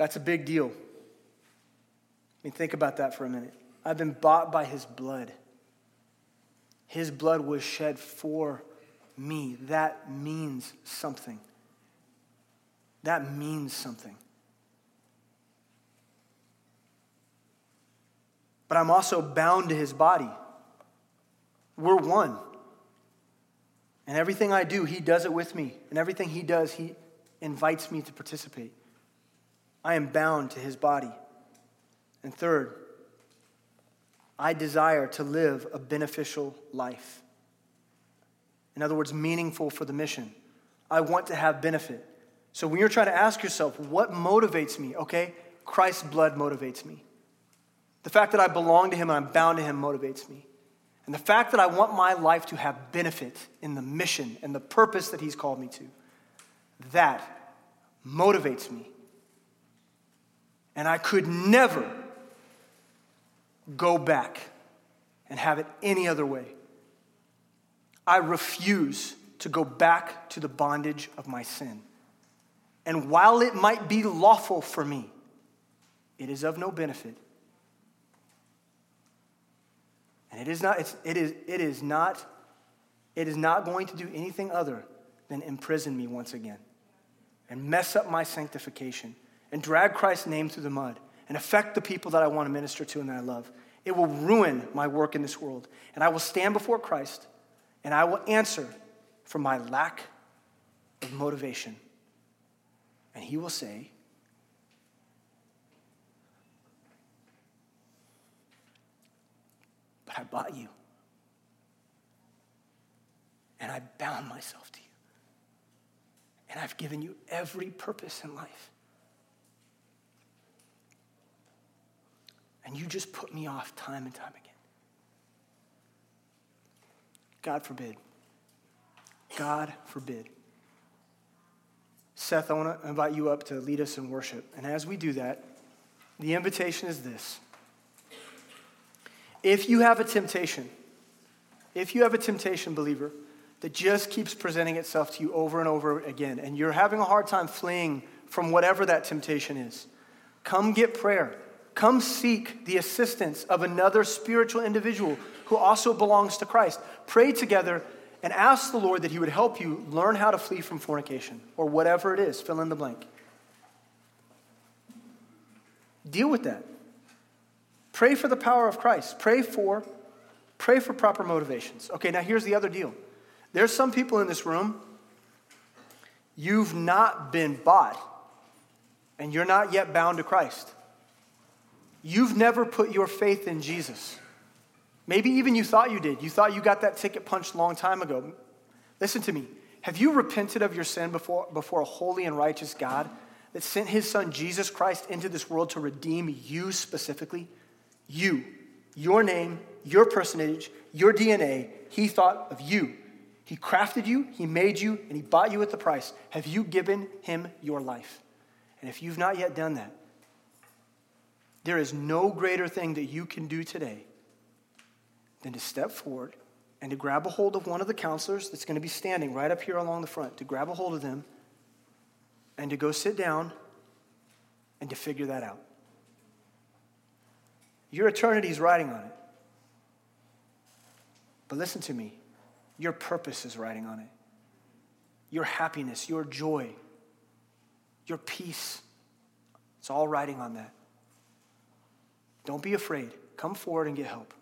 That's a big deal. I mean, think about that for a minute. I've been bought by his blood. His blood was shed for me. That means something. That means something. But I'm also bound to his body. We're one. And everything I do, he does it with me. And everything he does, he invites me to participate. I am bound to his body. And third, I desire to live a beneficial life. In other words, meaningful for the mission. I want to have benefit. So when you're trying to ask yourself, what motivates me? Okay, Christ's blood motivates me. The fact that I belong to him and I'm bound to him motivates me. And the fact that I want my life to have benefit in the mission and the purpose that he's called me to, that motivates me. And I could never go back and have it any other way. I refuse to go back to the bondage of my sin. And while it might be lawful for me, it is of no benefit. And it is not, it's, it is, it is not, it is not going to do anything other than imprison me once again and mess up my sanctification and drag Christ's name through the mud and affect the people that I want to minister to and that I love. It will ruin my work in this world. And I will stand before Christ and I will answer for my lack of motivation. And he will say, But I bought you. And I bound myself to you. And I've given you every purpose in life. And you just put me off time and time again. God forbid. God forbid. Seth, I want to invite you up to lead us in worship. And as we do that, the invitation is this. If you have a temptation, if you have a temptation, believer, that just keeps presenting itself to you over and over again, and you're having a hard time fleeing from whatever that temptation is, come get prayer. Come seek the assistance of another spiritual individual who also belongs to Christ. Pray together and ask the Lord that He would help you learn how to flee from fornication or whatever it is, fill in the blank. Deal with that. Pray for the power of Christ. Pray for pray for proper motivations. Okay, now here's the other deal. There's some people in this room you've not been bought and you're not yet bound to Christ. You've never put your faith in Jesus. Maybe even you thought you did. You thought you got that ticket punched a long time ago. Listen to me. Have you repented of your sin before, before a holy and righteous God that sent his son Jesus Christ into this world to redeem you specifically? You, your name, your personage, your DNA. He thought of you. He crafted you, he made you, and he bought you at the price. Have you given him your life? And if you've not yet done that, there is no greater thing that you can do today than to step forward and to grab a hold of one of the counselors that's going to be standing right up here along the front, to grab a hold of them and to go sit down and to figure that out. Your eternity is riding on it. But listen to me your purpose is riding on it. Your happiness, your joy, your peace, it's all riding on that. Don't be afraid. Come forward and get help.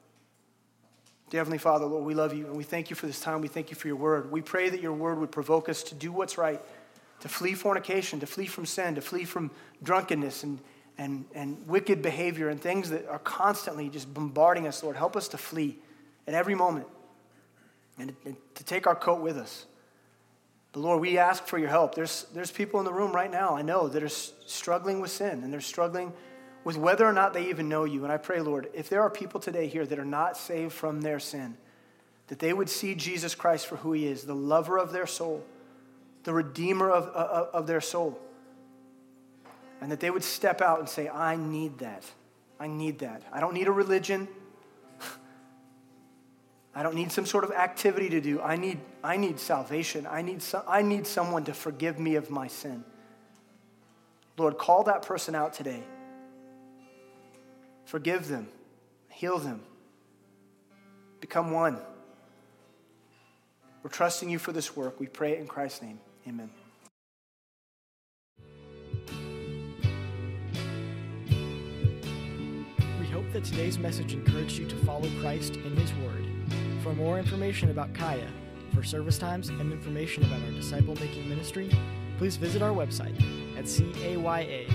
Dear Heavenly Father, Lord, we love you and we thank you for this time. We thank you for your word. We pray that your word would provoke us to do what's right, to flee fornication, to flee from sin, to flee from drunkenness and, and, and wicked behavior and things that are constantly just bombarding us, Lord. Help us to flee at every moment and, to take our coat with us. But Lord, we ask for your help. There's, there's people in the room right now, I know, that are struggling with sin and they're struggling with whether or not they even know you. And I pray, Lord, if there are people today here that are not saved from their sin, that they would see Jesus Christ for who he is, the lover of their soul, the redeemer of, of, of their soul. And that they would step out and say, I need that. I need that. I don't need a religion. I don't need some sort of activity to do. I need, I need salvation. I need, some, I need someone to forgive me of my sin. Lord, call that person out today. Forgive them, heal them, become one. We're trusting you for this work. We pray it in Christ's name. Amen. We hope that today's message encouraged you to follow Christ in His Word. For more information about CAYA, for service times, and information about our disciple making ministry, please visit our website at caya.live